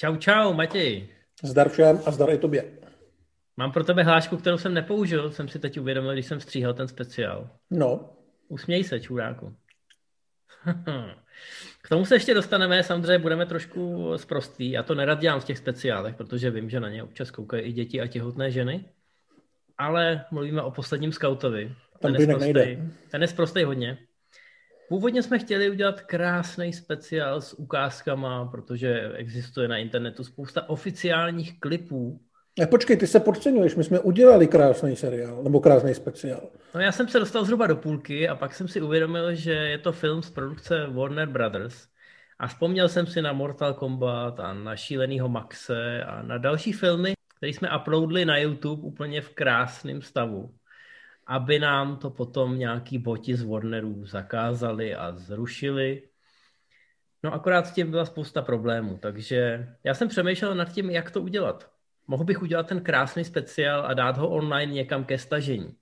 Čau, čau, Matěj. Zdar všem a zdar i tobě. Mám pro tebe hlášku, kterou jsem nepoužil, jsem si teď uvědomil, když jsem stříhal ten speciál. No. Usměj se, čuráku. K tomu se ještě dostaneme, samozřejmě budeme trošku zprostý. Já to nerad dělám v těch speciálech, protože vím, že na ně občas koukají i děti a těhotné ženy. Ale mluvíme o posledním skautovi. Tam ten, je sprostej, ten je zprostej hodně. Původně jsme chtěli udělat krásný speciál s ukázkama, protože existuje na internetu spousta oficiálních klipů. A počkej, ty se podceňuješ, my jsme udělali krásný seriál, nebo krásný speciál. No já jsem se dostal zhruba do půlky a pak jsem si uvědomil, že je to film z produkce Warner Brothers a vzpomněl jsem si na Mortal Kombat a na Šílenýho Maxe a na další filmy, které jsme uploadli na YouTube úplně v krásném stavu aby nám to potom nějaký boti z Warnerů zakázali a zrušili. No akorát s tím byla spousta problémů, takže já jsem přemýšlel nad tím, jak to udělat. Mohl bych udělat ten krásný speciál a dát ho online někam ke stažení.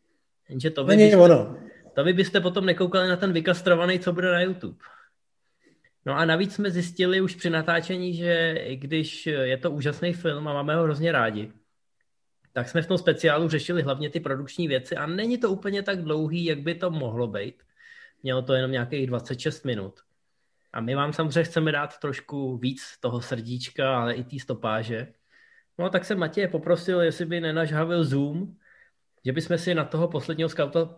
Jenže to vy, Není byste, ono. to vy byste potom nekoukali na ten vykastrovaný, co bude na YouTube. No a navíc jsme zjistili už při natáčení, že i když je to úžasný film a máme ho hrozně rádi, tak jsme v tom speciálu řešili hlavně ty produkční věci a není to úplně tak dlouhý, jak by to mohlo být. Mělo to jenom nějakých 26 minut. A my vám samozřejmě chceme dát trošku víc toho srdíčka, ale i té stopáže. No tak se Matěj poprosil, jestli by nenažhavil Zoom, že bychom si na toho posledního skauta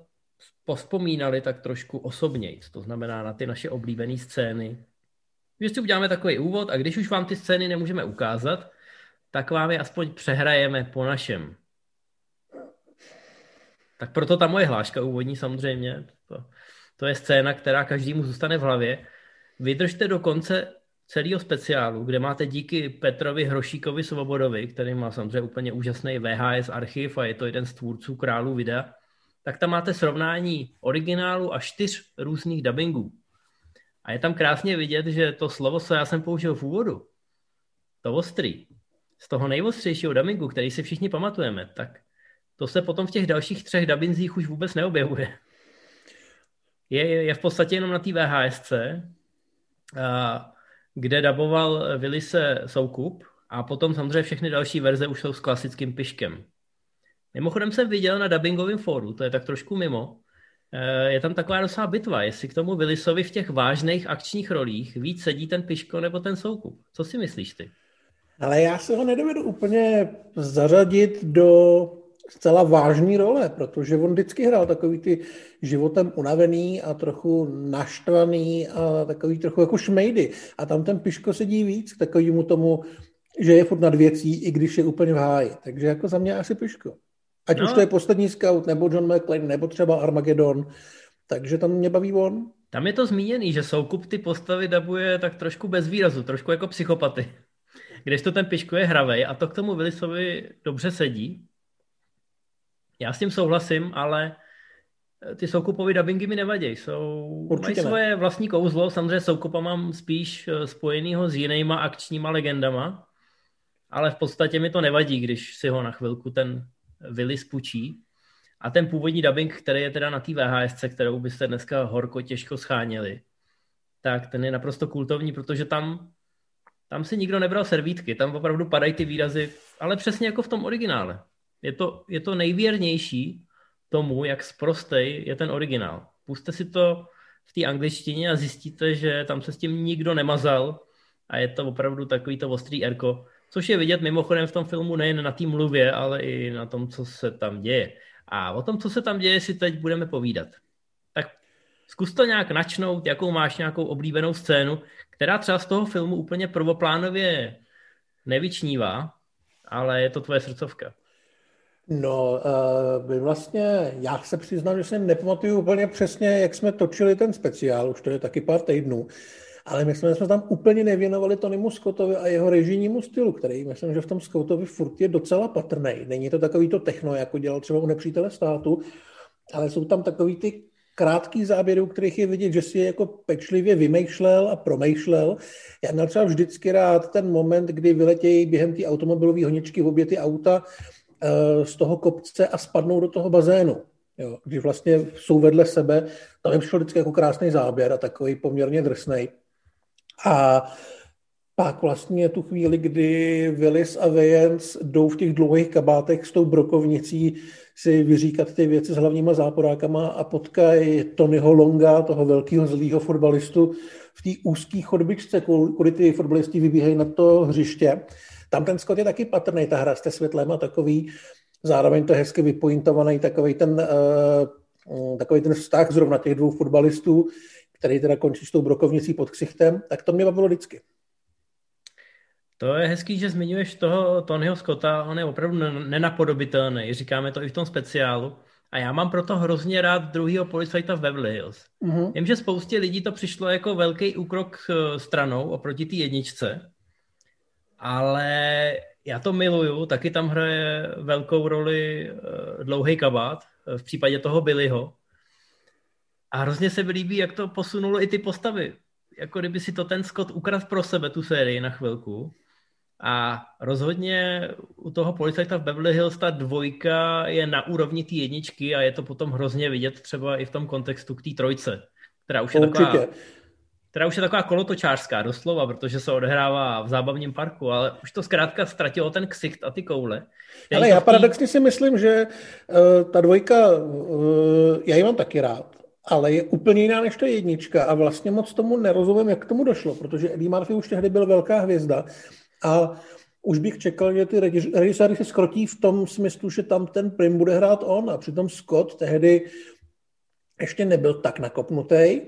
pospomínali tak trošku osobněji. To znamená na ty naše oblíbené scény. Že si uděláme takový úvod a když už vám ty scény nemůžeme ukázat, tak vám je aspoň přehrajeme po našem. Tak proto ta moje hláška úvodní samozřejmě. To, to je scéna, která každému zůstane v hlavě. Vydržte do konce celého speciálu, kde máte díky Petrovi Hrošíkovi Svobodovi, který má samozřejmě úplně úžasný VHS archiv a je to jeden z tvůrců králů videa, tak tam máte srovnání originálu a čtyř různých dubbingů. A je tam krásně vidět, že to slovo, co já jsem použil v úvodu, to ostrý, z toho nejostřejšího dubbingu, který si všichni pamatujeme, tak to se potom v těch dalších třech dubbinzích už vůbec neobjevuje. Je, je v podstatě jenom na té VHSC, a, kde daboval Willise Soukup a potom samozřejmě všechny další verze už jsou s klasickým piškem. Mimochodem jsem viděl na dubbingovém fóru, to je tak trošku mimo, e, je tam taková docela bitva, jestli k tomu Willisovi v těch vážných akčních rolích víc sedí ten piško nebo ten soukup. Co si myslíš ty? Ale já se ho nedovedu úplně zařadit do zcela vážné role, protože on vždycky hrál takový ty životem unavený a trochu naštvaný a takový trochu jako šmejdy. A tam ten Piško sedí víc k takovému tomu, že je furt nad věcí, i když je úplně v háji. Takže jako za mě asi Piško. Ať no. už to je poslední scout, nebo John McClane, nebo třeba Armageddon. Takže tam mě baví on. Tam je to zmíněný, že Soukup ty postavy dabuje tak trošku bez výrazu, trošku jako psychopaty když to ten Piško je hravej a to k tomu Willisovi dobře sedí. Já s tím souhlasím, ale eh, ty soukupový dubbingy mi nevadí. Jsou, Určitě mají svoje ne. vlastní kouzlo. Samozřejmě soukupa mám spíš eh, spojenýho s jinýma akčníma legendama, ale v podstatě mi to nevadí, když si ho na chvilku ten Willis pučí. A ten původní dubbing, který je teda na té VHS, kterou byste dneska horko těžko scháněli, tak ten je naprosto kultovní, protože tam tam si nikdo nebral servítky, tam opravdu padají ty výrazy, ale přesně jako v tom originále. Je to, je to nejvěrnější tomu, jak sprostej je ten originál. Puste si to v té angličtině a zjistíte, že tam se s tím nikdo nemazal a je to opravdu takový to ostrý erko, což je vidět mimochodem v tom filmu nejen na té mluvě, ale i na tom, co se tam děje. A o tom, co se tam děje, si teď budeme povídat. Zkus to nějak načnout, jakou máš nějakou oblíbenou scénu, která třeba z toho filmu úplně prvoplánově nevyčnívá, ale je to tvoje srdcovka. No, uh, vlastně já se přiznám, že si nepamatuju úplně přesně, jak jsme točili ten speciál, už to je taky pár týdnů, ale my jsme, jsme tam úplně nevěnovali Tonymu Scottovi a jeho režijnímu stylu, který myslím, že v tom Scottovi furt je docela patrný. Není to takový to techno, jako dělal třeba u nepřítele státu, ale jsou tam takový ty krátký záběrů, kterých je vidět, že si je jako pečlivě vymýšlel a promýšlel. Já měl třeba vždycky rád ten moment, kdy vyletějí během té automobilové honičky v obě ty auta uh, z toho kopce a spadnou do toho bazénu. Jo, když vlastně jsou vedle sebe, tam mi přišel vždycky jako krásný záběr a takový poměrně drsný. A pak vlastně tu chvíli, kdy Willis a Vejens jdou v těch dlouhých kabátech s tou brokovnicí si vyříkat ty věci s hlavníma záporákama a potkají Tonyho Longa, toho velkého zlýho fotbalistu, v té úzké chodbičce, kudy ty fotbalisti vybíhají na to hřiště. Tam ten skot je taky patrný, ta hra s světlem a takový, zároveň to hezky vypointovaný, takový ten, uh, takový ten vztah zrovna těch dvou fotbalistů, který teda končí s tou brokovnicí pod ksichtem, tak to mě bavilo vždycky. To je hezký, že zmiňuješ toho Tonyho Scotta, on je opravdu nenapodobitelný, říkáme to i v tom speciálu. A já mám proto hrozně rád druhýho policajta v Beverly Hills. Mm-hmm. Vím, že spoustě lidí to přišlo jako velký úkrok eh, stranou oproti té jedničce, ale já to miluju, taky tam hraje velkou roli eh, dlouhý kabát, eh, v případě toho Billyho. A hrozně se mi líbí, jak to posunulo i ty postavy. Jako kdyby si to ten Scott ukradl pro sebe, tu sérii na chvilku. A rozhodně u toho policajta v Beverly Hills ta dvojka je na úrovni té jedničky a je to potom hrozně vidět třeba i v tom kontextu k té trojce, která už je Určitě. taková která už je taková kolotočářská doslova, protože se odehrává v zábavním parku, ale už to zkrátka ztratilo ten ksicht a ty koule. Ale já paradoxně si myslím, že uh, ta dvojka, uh, já ji mám taky rád, ale je úplně jiná než ta jednička a vlastně moc tomu nerozumím, jak k tomu došlo, protože Eddie Murphy už tehdy byl velká hvězda a už bych čekal, že ty režiséry se skrotí v tom smyslu, že tam ten prim bude hrát on a přitom Scott tehdy ještě nebyl tak nakopnutý,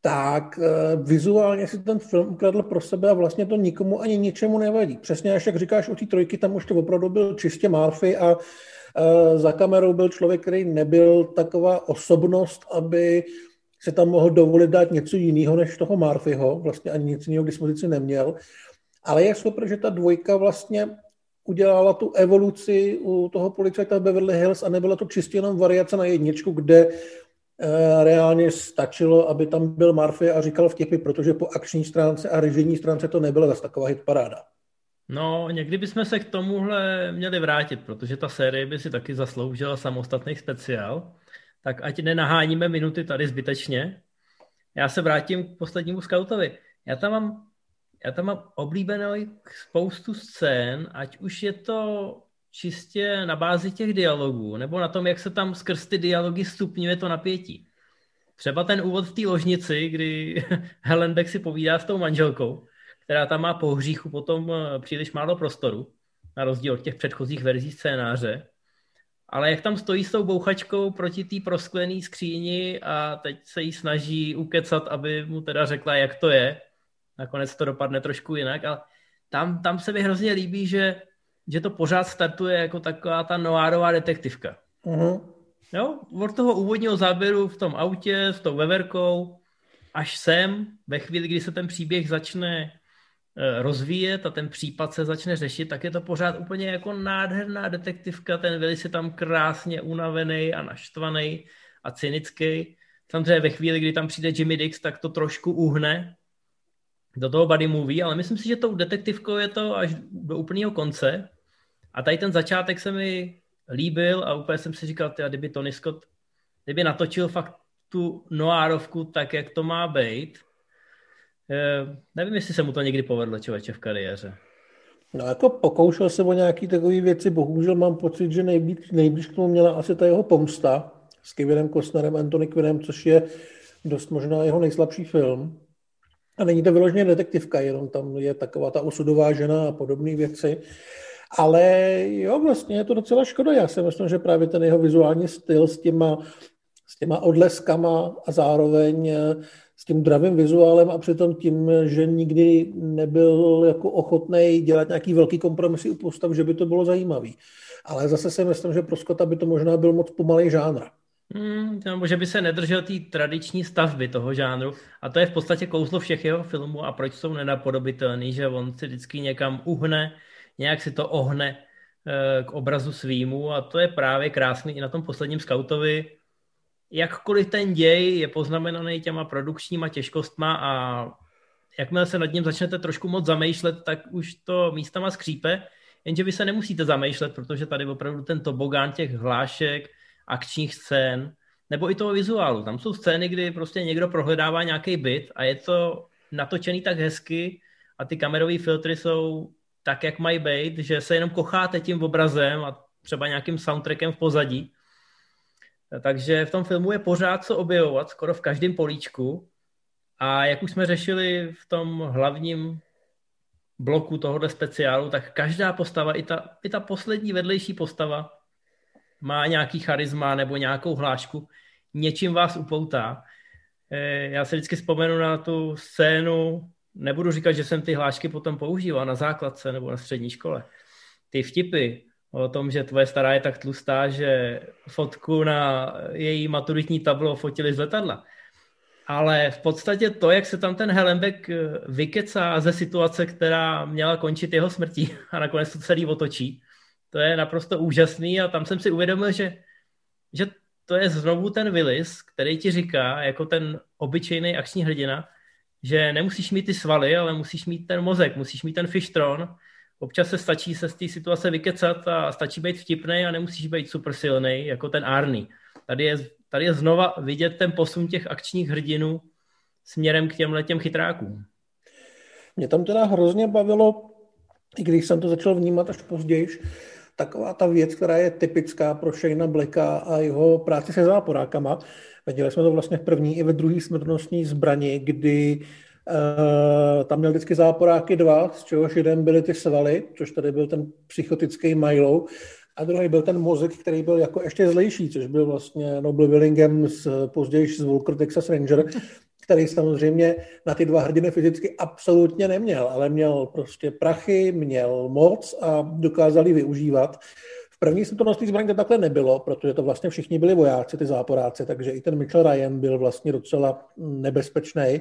tak eh, vizuálně si ten film ukradl pro sebe a vlastně to nikomu ani ničemu nevadí. Přesně až jak říkáš o té trojky, tam už to opravdu byl čistě Murphy a eh, za kamerou byl člověk, který nebyl taková osobnost, aby se tam mohl dovolit dát něco jiného než toho Murphyho, vlastně ani nic jiného k dispozici neměl. Ale je super, že ta dvojka vlastně udělala tu evoluci u toho policajta Beverly Hills a nebyla to čistě jenom variace na jedničku, kde eh, reálně stačilo, aby tam byl Murphy a říkal vtipy, protože po akční stránce a režijní stránce to nebyla zase taková hitparáda. No, někdy bychom se k tomuhle měli vrátit, protože ta série by si taky zasloužila samostatný speciál. Tak ať nenaháníme minuty tady zbytečně. Já se vrátím k poslednímu skautovi. Já tam mám já tam mám oblíbenou spoustu scén, ať už je to čistě na bázi těch dialogů, nebo na tom, jak se tam skrz ty dialogy stupňuje to napětí. Třeba ten úvod v té ložnici, kdy Helen Beck si povídá s tou manželkou, která tam má po hříchu potom eh, příliš málo prostoru, na rozdíl od těch předchozích verzí scénáře. Ale jak tam stojí s tou bouchačkou proti té prosklené skříni a teď se jí snaží ukecat, aby mu teda řekla, jak to je, nakonec to dopadne trošku jinak, ale tam, tam se mi hrozně líbí, že, že to pořád startuje jako taková ta noárová detektivka. Uh-huh. Jo, od toho úvodního záběru v tom autě s tou veverkou až sem, ve chvíli, kdy se ten příběh začne eh, rozvíjet a ten případ se začne řešit, tak je to pořád úplně jako nádherná detektivka. Ten Willis je tam krásně unavený a naštvaný a cynický. Samozřejmě ve chvíli, kdy tam přijde Jimmy Dix, tak to trošku uhne, do toho body movie, ale myslím si, že tou detektivkou je to až do úplného konce. A tady ten začátek se mi líbil a úplně jsem si říkal, tyjo, kdyby Tony Scott, kdyby natočil fakt tu noárovku tak, jak to má být, eh, nevím, jestli se mu to někdy povedlo člověče v kariéře. No jako pokoušel se o nějaký takové věci, bohužel mám pocit, že nejblíž, nejblíž k tomu měla asi ta jeho pomsta s Kevinem Costnerem, Anthony Quinnem, což je dost možná jeho nejslabší film. A není to vyloženě detektivka, jenom tam je taková ta osudová žena a podobné věci. Ale jo, vlastně je to docela škoda. Já si myslím, že právě ten jeho vizuální styl s těma, s těma odleskama a zároveň eh, s tím dravým vizuálem a přitom tím, že nikdy nebyl jako ochotný dělat nějaký velký kompromisy u postav, že by to bylo zajímavý. Ale zase si myslím, že pro Scotta by to možná byl moc pomalý žánr. Hmm, nebo že by se nedržel té tradiční stavby toho žánru. A to je v podstatě kouzlo všech jeho filmů a proč jsou nenapodobitelný, že on si vždycky někam uhne, nějak si to ohne eh, k obrazu svýmu a to je právě krásný i na tom posledním skautovi. Jakkoliv ten děj je poznamenaný těma produkčníma těžkostma a jakmile se nad ním začnete trošku moc zamýšlet, tak už to místama skřípe, jenže vy se nemusíte zamýšlet, protože tady opravdu ten tobogán těch hlášek, akčních scén, nebo i toho vizuálu. Tam jsou scény, kdy prostě někdo prohledává nějaký byt a je to natočený tak hezky a ty kamerové filtry jsou tak, jak mají být, že se jenom kocháte tím obrazem a třeba nějakým soundtrackem v pozadí. Takže v tom filmu je pořád co objevovat, skoro v každém políčku. A jak už jsme řešili v tom hlavním bloku tohohle speciálu, tak každá postava, i ta, i ta poslední vedlejší postava, má nějaký charisma nebo nějakou hlášku, něčím vás upoutá. Eh, já se vždycky vzpomenu na tu scénu, nebudu říkat, že jsem ty hlášky potom používal na základce nebo na střední škole. Ty vtipy o tom, že tvoje stará je tak tlustá, že fotku na její maturitní tablo fotili z letadla. Ale v podstatě to, jak se tam ten Helenbeck eh, vykecá ze situace, která měla končit jeho smrtí a nakonec to celý otočí, to je naprosto úžasný a tam jsem si uvědomil, že, že to je znovu ten Willis, který ti říká, jako ten obyčejný akční hrdina, že nemusíš mít ty svaly, ale musíš mít ten mozek, musíš mít ten fishtron. Občas se stačí se z té situace vykecat a stačí být vtipný a nemusíš být super silný, jako ten Arny. Tady je, tady je znova vidět ten posun těch akčních hrdinů směrem k těm letěm chytrákům. Mě tam teda hrozně bavilo, i když jsem to začal vnímat až později, taková ta věc, která je typická pro Shayna Blacka a jeho práci se záporákama. Viděli jsme to vlastně v první i ve druhé smrtnostní zbrani, kdy uh, tam měl vždycky záporáky dva, z čehož jeden byly ty svaly, což tady byl ten psychotický Milo, a druhý byl ten mozek, který byl jako ještě zlejší, což byl vlastně Noble Willingham z, později z Walker Texas Ranger, který samozřejmě na ty dva hrdiny fyzicky absolutně neměl, ale měl prostě prachy, měl moc a dokázali využívat. V první smrtonosti zbraní to takhle nebylo, protože to vlastně všichni byli vojáci, ty záporáci, takže i ten Mitchell Ryan byl vlastně docela nebezpečný.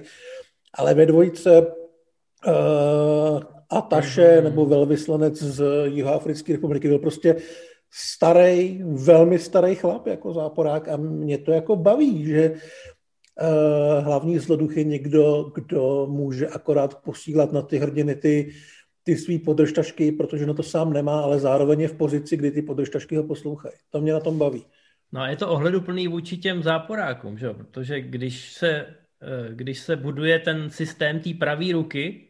Ale ve dvojce uh, Ataše mm-hmm. nebo velvyslanec z Jihoafrické republiky byl prostě starý, velmi starý chlap jako záporák a mě to jako baví, že hlavní zloduch je někdo, kdo může akorát posílat na ty hrdiny ty, ty svý podržtašky, protože na to sám nemá, ale zároveň je v pozici, kdy ty podržtašky ho poslouchají. To mě na tom baví. No a je to ohleduplný vůči těm záporákům, že? protože když se, eh, když se buduje ten systém té pravé ruky,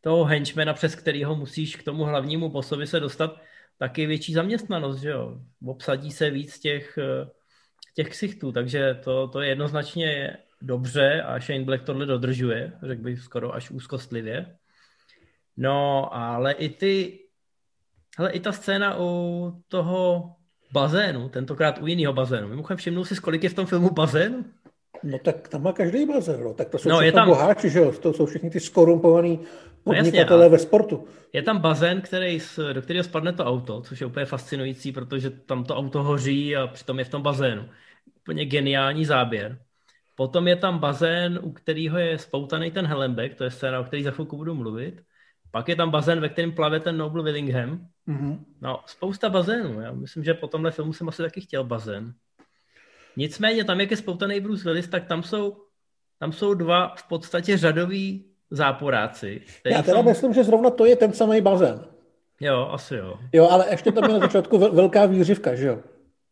toho henchmana, přes kterého musíš k tomu hlavnímu bosovi se dostat, tak je větší zaměstnanost, že jo. Obsadí se víc těch, eh, těch ksichtů, takže to, to je jednoznačně dobře a Shane Black tohle dodržuje, řekl bych skoro až úzkostlivě. No, ale i ty, hele, i ta scéna u toho bazénu, tentokrát u jiného bazénu. Mimochodem všimnul si, kolik je v tom filmu bazénu? No tak tam má každý bazén, no. tak to jsou no, všechno tam... boháči, že jo, to jsou všichni ty skorumpovaný podnikatelé no, ve sportu. Je tam bazén, který, do kterého spadne to auto, což je úplně fascinující, protože tam to auto hoří a přitom je v tom bazénu. Úplně geniální záběr. Potom je tam bazén, u kterého je spoutaný ten Helenbeck, to je scéna, o který za chvilku budu mluvit. Pak je tam bazén, ve kterém plave ten Noble Willingham. Mm-hmm. No, spousta bazénů. Já myslím, že po tomhle filmu jsem asi taky chtěl bazén. Nicméně tam, jak je spoutaný Bruce Willis, tak tam jsou, tam jsou dva v podstatě řadoví záporáci. Já teda tam... myslím, že zrovna to je ten samý bazén. Jo, asi jo. Jo, ale ještě tam je na začátku velká výřivka, že jo?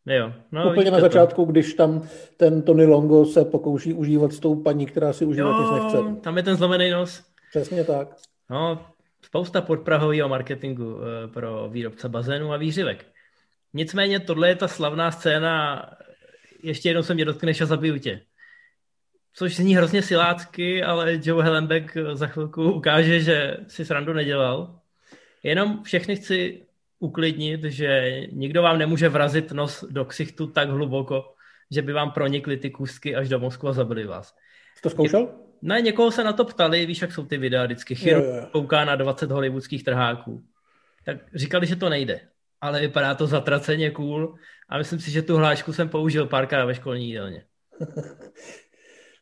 Jo. No, Úplně na začátku, to. když tam ten Tony Longo se pokouší užívat s tou paní, která si užívat nic nechce. tam je ten zlomený nos. Přesně tak. No, spousta podprahového marketingu eh, pro výrobce bazénů a výřivek. Nicméně tohle je ta slavná scéna ještě jednou se mě dotkneš a zabiju tě. Což zní hrozně silácky, ale Joe Hellenbeck za chvilku ukáže, že si srandu nedělal. Jenom všechny chci uklidnit, že nikdo vám nemůže vrazit nos do ksichtu tak hluboko, že by vám pronikly ty kůstky až do mozku a zabili vás. Jsi to zkoušel? Ne, někoho se na to ptali, víš, jak jsou ty videa vždycky. Chirurg kouká na 20 hollywoodských trháků. Tak říkali, že to nejde. Ale vypadá to zatraceně cool a myslím si, že tu hlášku jsem použil párkrát ve školní jídelně.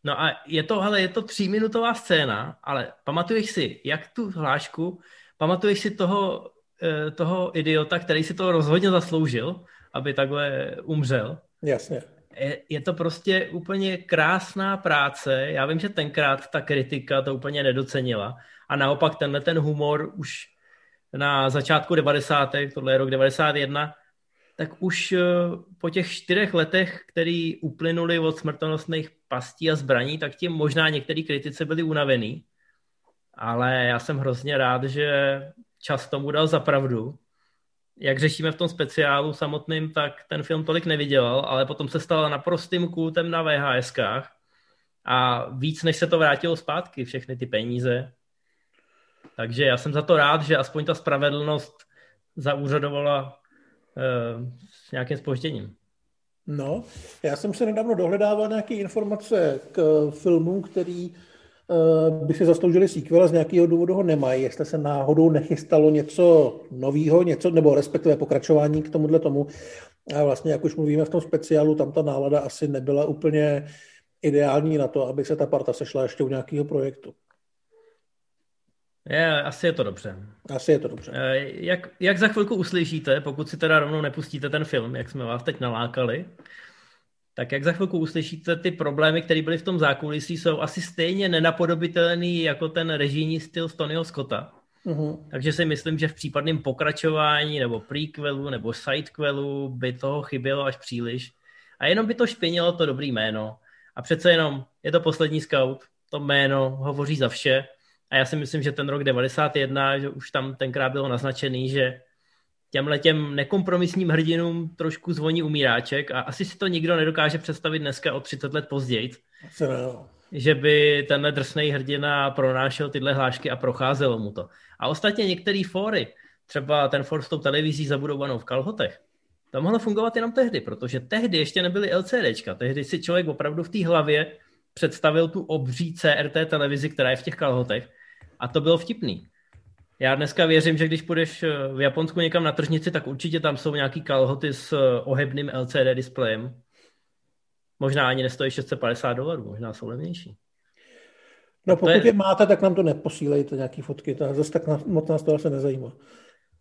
No a je to, ale je to tříminutová scéna, ale pamatuješ si, jak tu hlášku, pamatuješ si toho, eh, toho idiota, který si to rozhodně zasloužil, aby takhle umřel? Jasně. Je, je to prostě úplně krásná práce. Já vím, že tenkrát ta kritika to úplně nedocenila. A naopak tenhle ten humor už na začátku 90. tohle je rok 91, tak už eh, po těch čtyřech letech, který uplynuli od smrtonosných pastí a zbraní, tak tím možná některý kritice byli unavený. ale já jsem hrozně rád, že čas tomu dal za pravdu. Jak řešíme v tom speciálu samotným, tak ten film tolik nevydělal, ale potom se stal naprostým kultem na VHSkách a víc, než se to vrátilo zpátky, všechny ty peníze. Takže já jsem za to rád, že aspoň ta spravedlnost zaúřadovala s nějakým spožděním. No, já jsem se nedávno dohledával nějaké informace k filmům, který uh, by si zasloužili sequel a z nějakého důvodu ho nemají. Jestli se náhodou nechystalo něco nového, něco, nebo respektive pokračování k tomuhle tomu. A vlastně, jak už mluvíme v tom speciálu, tam ta nálada asi nebyla úplně ideální na to, aby se ta parta sešla ještě u nějakého projektu. Je, asi je to dobře. Asi je to dobře. Eh, jak, jak za chvilku uslyšíte, pokud si teda rovnou nepustíte ten film, jak jsme vás teď nalákali, tak jak za chvilku uslyšíte, ty problémy, které byly v tom zákulisí, jsou asi stejně nenapodobitelný jako ten režijní styl Tonyho Scotta. Uh-huh. Takže si myslím, že v případném pokračování nebo prequelu nebo sidequelu by toho chybělo až příliš. A jenom by to špinilo to dobrý jméno. A přece jenom je to poslední scout, to jméno hovoří za vše a já si myslím, že ten rok 91, že už tam tenkrát bylo naznačený, že těmhle těm nekompromisním hrdinům trošku zvoní umíráček a asi si to nikdo nedokáže představit dneska o 30 let později. Že by tenhle drsný hrdina pronášel tyhle hlášky a procházelo mu to. A ostatně některé fóry, třeba ten for s tou televizí zabudovanou v kalhotech, to mohlo fungovat jenom tehdy, protože tehdy ještě nebyly LCDčka. Tehdy si člověk opravdu v té hlavě představil tu obří CRT televizi, která je v těch kalhotech a to bylo vtipný. Já dneska věřím, že když půjdeš eh, v Japonsku někam na tržnici, tak určitě tam jsou nějaký kalhoty s eh, ohebným LCD displejem. Možná ani nestojí 650 dolarů, možná jsou levnější. No pokud je... je máte, tak nám to neposílejte, nějaký fotky, to zase tak moc nás to asi nezajímá.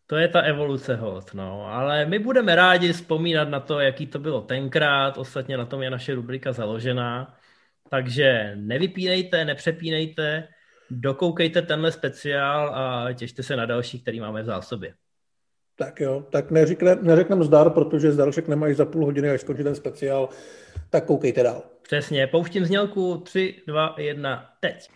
To je ta evoluce hod, no. Ale my budeme rádi vzpomínat na to, jaký to bylo tenkrát, ostatně na tom je naše rubrika založená. Takže nevypínejte, nepřepínejte, dokoukejte tenhle speciál a těšte se na další, který máme v zásobě. Tak jo, tak neřekne, neřekneme zdar, protože zdar řekneme až za půl hodiny, až skončí ten speciál, tak koukejte dál. Přesně, pouštím znělku 3, 2, 1, teď.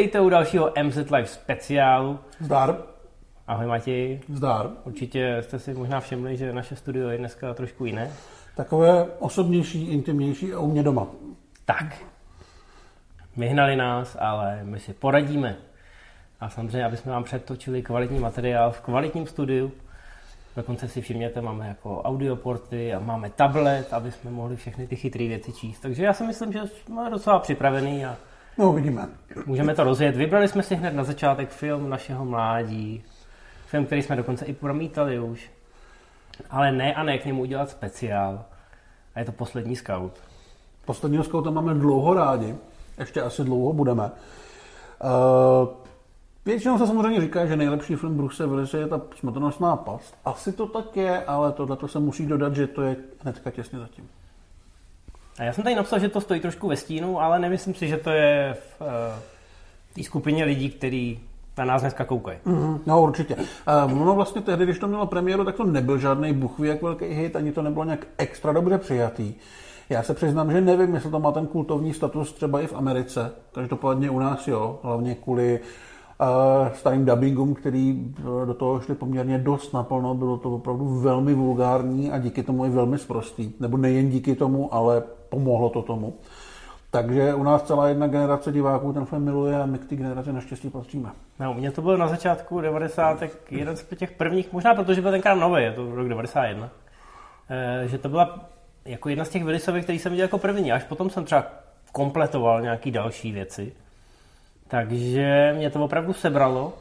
Vítejte u dalšího MZ Live speciálu. Zdar. Ahoj Matěj. Zdar. Určitě jste si možná všimli, že naše studio je dneska trošku jiné. Takové osobnější, intimnější a u mě doma. Tak. Vyhnali nás, ale my si poradíme. A samozřejmě, aby jsme vám předtočili kvalitní materiál v kvalitním studiu. Dokonce si všimněte, máme jako audioporty a máme tablet, aby jsme mohli všechny ty chytré věci číst. Takže já si myslím, že jsme docela připravený a No, uvidíme. Můžeme to rozjet. Vybrali jsme si hned na začátek film našeho mládí. Film, který jsme dokonce i promítali už. Ale ne a ne k němu udělat speciál. A je to Poslední scout. Posledního scouta máme dlouho rádi. Ještě asi dlouho budeme. Uh, většinou se samozřejmě říká, že nejlepší film Bruce Willis je ta smrtonosná past. Asi to tak je, ale tohle se musí dodat, že to je hnedka těsně zatím. A já jsem tady napsal, že to stojí trošku ve stínu, ale nemyslím si, že to je v uh, té skupině lidí, kteří na nás dneska koukají. Mm, no určitě. Uh, no vlastně tehdy, když to mělo premiéru, tak to nebyl žádný buchví jak velký hit, ani to nebylo nějak extra dobře přijatý. Já se přiznám, že nevím, jestli to má ten kultovní status třeba i v Americe. Každopádně u nás jo, hlavně kvůli uh, starým dubbingům, který do toho šli poměrně dost naplno. Bylo to opravdu velmi vulgární a díky tomu je velmi sprostý. Nebo nejen díky tomu, ale pomohlo to tomu. Takže u nás celá jedna generace diváků ten film miluje a my k té generaci naštěstí patříme. No, mě to bylo na začátku 90. jeden z těch prvních, možná protože byl tenkrát nový, je to rok 91, eh, že to byla jako jedna z těch Willisových, který jsem viděl jako první, až potom jsem třeba kompletoval nějaký další věci. Takže mě to opravdu sebralo.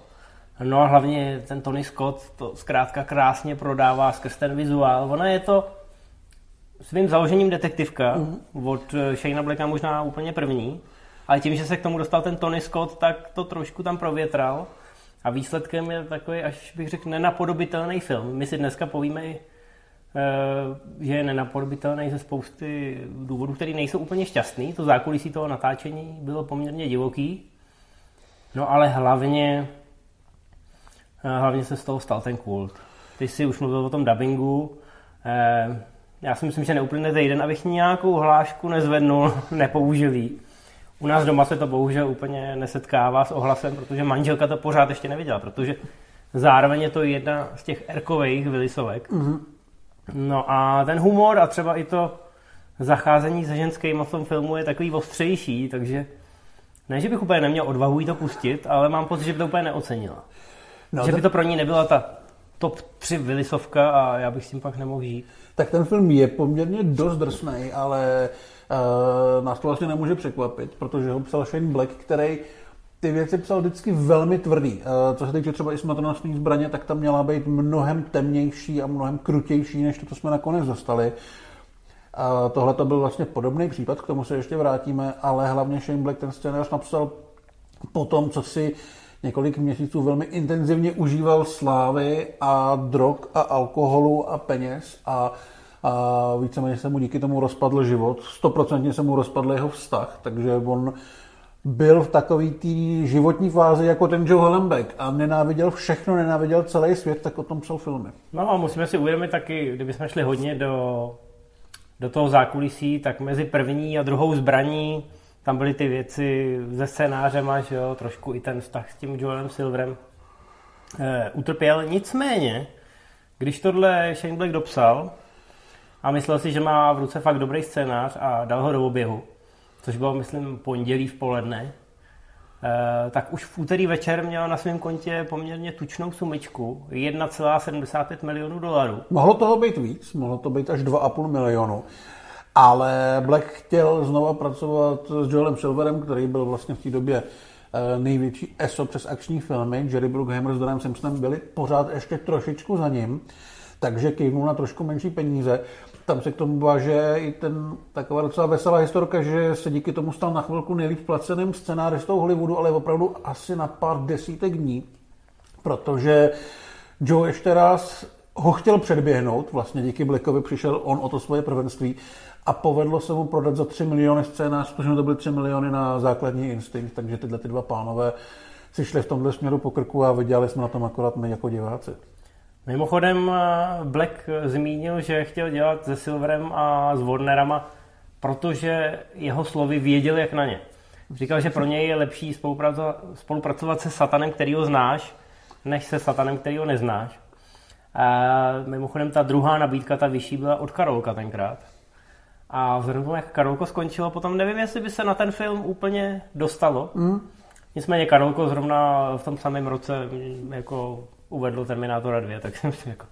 No a hlavně ten Tony Scott to zkrátka krásně prodává skrz ten vizuál. Ona je to svým založením detektivka mm-hmm. od eh, Shane Blacka možná úplně první. ale tím, že se k tomu dostal ten Tony Scott, tak to trošku tam provětral. A výsledkem je takový, až bych řekl, nenapodobitelný film. My si dneska povíme, eh, že je nenapodobitelný ze spousty důvodů, které nejsou úplně šťastný. To zákulisí toho natáčení bylo poměrně divoký. No ale hlavně, eh, hlavně se z toho stal ten kult. Ty jsi už mluvil o tom dubbingu. Eh, já si myslím, že neuplyne týden, abych nějakou hlášku nezvednul, nepoužil jí. U nás doma se to bohužel úplně nesetkává s ohlasem, protože manželka to pořád ještě neviděla, protože zároveň je to jedna z těch erkových vylisovek. Mm-hmm. No a ten humor a třeba i to zacházení se ženským v tom filmu je takový ostřejší, takže ne, že bych úplně neměl odvahu jí to pustit, ale mám pocit, že by to úplně neocenila. No, že by to pro ní nebyla ta top 3 vylisovka a já bych s tím pak nemohl žít. Tak ten film je poměrně dost drsný, ale uh, nás to vlastně nemůže překvapit, protože ho psal Shane Black, který ty věci psal vždycky velmi tvrdý. Uh, co se týče třeba i smrtonosné zbraně, tak tam měla být mnohem temnější a mnohem krutější, než to, co jsme nakonec dostali. Tohle to byl vlastně podobný případ, k tomu se ještě vrátíme, ale hlavně Shane Black ten scénář napsal po tom, co si několik měsíců velmi intenzivně užíval slávy a drog a alkoholu a peněz a, a víceméně se mu díky tomu rozpadl život. Stoprocentně se mu rozpadl jeho vztah, takže on byl v takové té životní fázi jako ten Joe Hallenbeck a nenáviděl všechno, nenáviděl celý svět, tak o tom psal filmy. No a musíme si uvědomit taky, kdybychom šli hodně do, do toho zákulisí, tak mezi první a druhou zbraní tam byly ty věci ze scénářem že jo, trošku i ten vztah s tím Joelem Silverem e, utrpěl. Nicméně, když tohle Shane Black dopsal a myslel si, že má v ruce fakt dobrý scénář a dal ho do oběhu, což bylo, myslím, pondělí v poledne, tak už v úterý večer měl na svém kontě poměrně tučnou sumičku, 1,75 milionů dolarů. Mohlo toho být víc, mohlo to být až 2,5 milionu. Ale Black chtěl znova pracovat s Joelem Silverem, který byl vlastně v té době eh, největší ESO přes akční filmy. Jerry Bruckheimer s Donem Simpsonem byli pořád ještě trošičku za ním, takže kývnul na trošku menší peníze. Tam se k tomu váže i ten taková docela veselá historka, že se díky tomu stal na chvilku nejlíp placeným scenáristou Hollywoodu, ale opravdu asi na pár desítek dní, protože Joe ještě raz ho chtěl předběhnout, vlastně díky Blackovi přišel on o to svoje prvenství a povedlo se mu prodat za 3 miliony scénář, protože to byly 3 miliony na základní instinkt, takže tyhle ty dva pánové si šli v tomhle směru po krku a vydělali jsme na tom akorát my jako diváci. Mimochodem eh, Black zmínil, že chtěl dělat se Silverem a s Warnerama, protože jeho slovy věděl, jak na ně. Říkal, že pro něj je lepší spolupracovat, spolupracovat se satanem, který ho znáš, než se satanem, který ho neznáš. A mimochodem ta druhá nabídka, ta vyšší, byla od Karolka tenkrát. A vzhledem tomu, jak Karolko skončilo, potom nevím, jestli by se na ten film úplně dostalo. Mm. Nicméně Karolko zrovna v tom samém roce jako uvedl Terminátora 2, tak jsem si jako...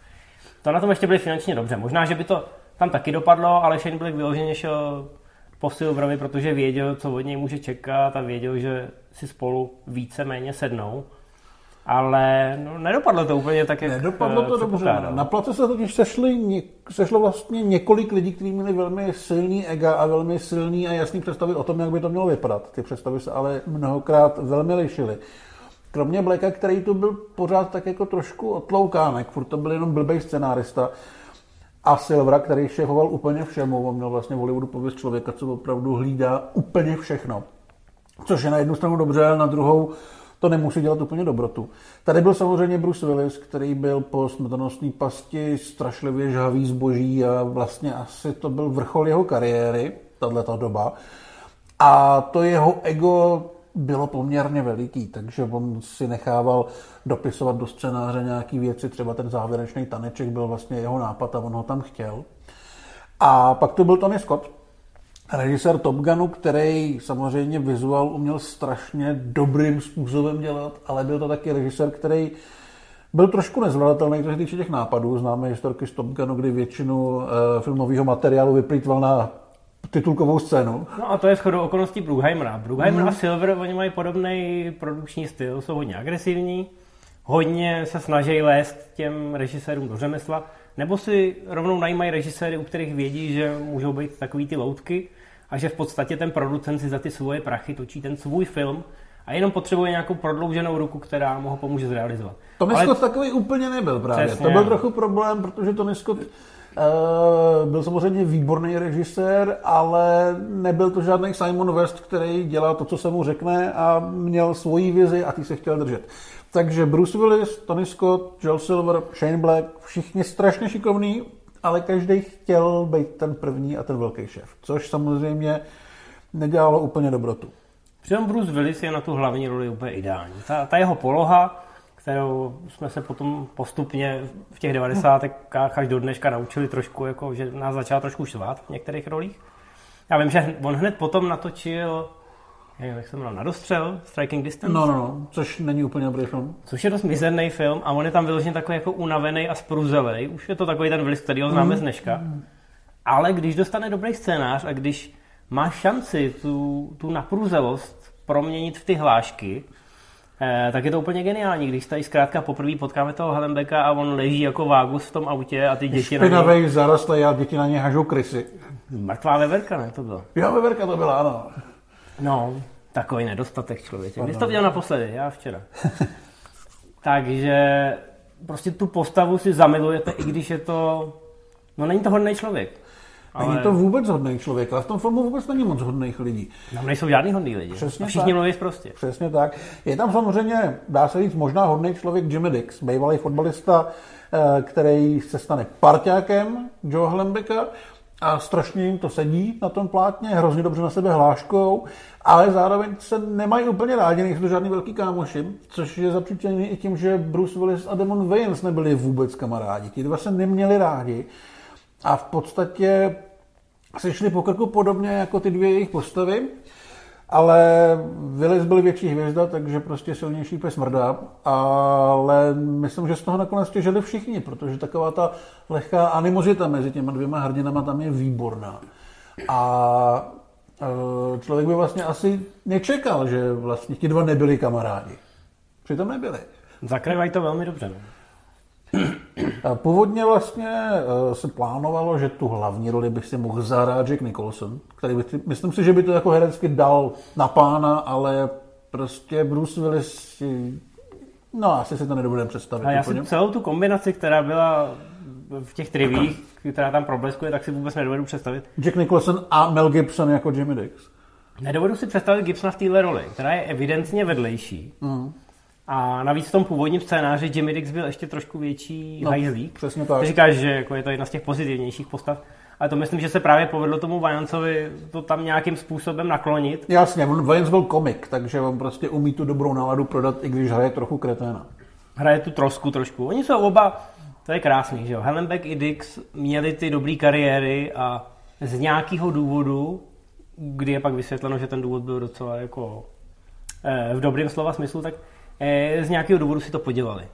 To na tom ještě byli finančně dobře. Možná, že by to tam taky dopadlo, ale Shane Black vyloženě šel po Silverovi, protože věděl, co od něj může čekat a věděl, že si spolu více méně sednou ale no, nedopadlo to úplně tak, jak Nedopadlo to dobře. Na place se totiž sešli, sešlo vlastně několik lidí, kteří měli velmi silný ega a velmi silný a jasný představy o tom, jak by to mělo vypadat. Ty představy se ale mnohokrát velmi lišily. Kromě Blacka, který tu byl pořád tak jako trošku otloukánek, furt to byl jenom blbej scenárista, a Silvera, který šéfoval úplně všemu, on měl vlastně v Hollywoodu pověst člověka, co opravdu hlídá úplně všechno. Což je na jednu stranu dobře, ale na druhou to nemusí dělat úplně dobrotu. Tady byl samozřejmě Bruce Willis, který byl po smrtonosné pasti strašlivě žhavý zboží a vlastně asi to byl vrchol jeho kariéry, tato doba. A to jeho ego bylo poměrně veliký, takže on si nechával dopisovat do scénáře nějaké věci, třeba ten závěrečný taneček byl vlastně jeho nápad a on ho tam chtěl. A pak tu byl Tony Scott, režisér Top Gunu, který samozřejmě vizuál uměl strašně dobrým způsobem dělat, ale byl to taky režisér, který byl trošku nezvladatelný, co se týče těch nápadů. Známe historky z Top Gunu, kdy většinu uh, filmového materiálu vyplýtval na titulkovou scénu. No a to je shodou okolností Bruckheimera. Bruckheimer mm. a Silver, oni mají podobný produkční styl, jsou hodně agresivní, hodně se snaží lézt těm režisérům do řemesla, nebo si rovnou najímají režiséry, u kterých vědí, že můžou být takový ty loutky a že v podstatě ten producent si za ty svoje prachy točí ten svůj film a jenom potřebuje nějakou prodlouženou ruku, která mu ho pomůže zrealizovat. Tony Ale... Scott takový úplně nebyl právě. Přesně. To byl trochu problém, protože Tony Scott byl samozřejmě výborný režisér, ale nebyl to žádný Simon West, který dělal to, co se mu řekne a měl svoji vizi a ty se chtěl držet. Takže Bruce Willis, Tony Scott, Joel Silver, Shane Black, všichni strašně šikovní, ale každý chtěl být ten první a ten velký šéf, což samozřejmě nedělalo úplně dobrotu. Přitom Bruce Willis je na tu hlavní roli úplně ideální. Ta, ta jeho poloha, kterou jsme se potom postupně v těch 90. až do dneška naučili trošku, jako, že nás začala trošku švát v některých rolích. Já vím, že on hned potom natočil jak jsem na dostřel, Striking Distance. No, no, no, což není úplně dobrý film. Což je dost mizerný film a on je tam vyložený takový jako unavený a spruzelej. Už je to takový ten vliv, který ho známe mm. z dneška. Ale když dostane dobrý scénář a když má šanci tu, tu napruzelost proměnit v ty hlášky, eh, tak je to úplně geniální, když tady zkrátka poprvé potkáme toho Helembeka a on leží jako vágus v tom autě a ty děti Špinavej, na něj... zarostlý a děti na ně hažou krysy. Mrtvá veverka, ne? To bylo. Jo, veverka to byla, ano. No, takový nedostatek člověče. Kdy jsi to viděl naposledy? Já včera. Takže prostě tu postavu si zamilujete, i když je to... No není to hodný člověk. Ale... Není to vůbec hodný člověk, ale v tom filmu vůbec není moc hodných lidí. Tam nejsou žádný hodný lidi. Přesně A všichni tak. mluví prostě. Přesně tak. Je tam samozřejmě, dá se říct, možná hodný člověk Jimmy Dix, bývalý fotbalista, eh, který se stane parťákem Joe Hlembeka a strašně jim to sedí na tom plátně, hrozně dobře na sebe hláškou, ale zároveň se nemají úplně rádi, nejsou to žádný velký kámoši, což je zapříčený i tím, že Bruce Willis a Demon Wayans nebyli vůbec kamarádi. Ti dva se neměli rádi a v podstatě se šli po krku podobně jako ty dvě jejich postavy, ale Willis byl větší hvězda, takže prostě silnější pes mrdá, ale myslím, že z toho nakonec těžili všichni, protože taková ta lehká animozita mezi těma dvěma hrdinama tam je výborná. A e, člověk by vlastně asi nečekal, že vlastně ti dva nebyli kamarádi. Přitom nebyli. Zakrývají to velmi dobře. Původně vlastně eh, se plánovalo, že tu hlavní roli by si mohl zahrát Jack Nicholson, který by, myslím si, že by to jako herecky dal na pána, ale prostě Bruce Willis No, asi si to nebudeme představit. A já si celou tu kombinaci, která byla v těch trivích, která tam probleskuje, tak si vůbec nedovedu představit. Jack Nicholson a Mel Gibson jako Jimmy Dix. Nedovedu si představit Gibsona v téhle roli, která je evidentně vedlejší. Mm. A navíc v tom původním scénáři Jimmy Dix byl ještě trošku větší no, hajzlík. Přesně tak. Ty říkáš, že jako je to jedna z těch pozitivnějších postav. Ale to myslím, že se právě povedlo tomu Vajancovi to tam nějakým způsobem naklonit. Jasně, on Vajans byl komik, takže on prostě umí tu dobrou náladu prodat, i když hraje trochu kreténa. Hraje tu trosku trošku. Oni jsou oba, to je krásný, že jo. Helenbeck i Dix měli ty dobré kariéry a z nějakého důvodu, kdy je pak vysvětleno, že ten důvod byl docela jako eh, v dobrém slova smyslu, tak z nějakého důvodu si to podělali.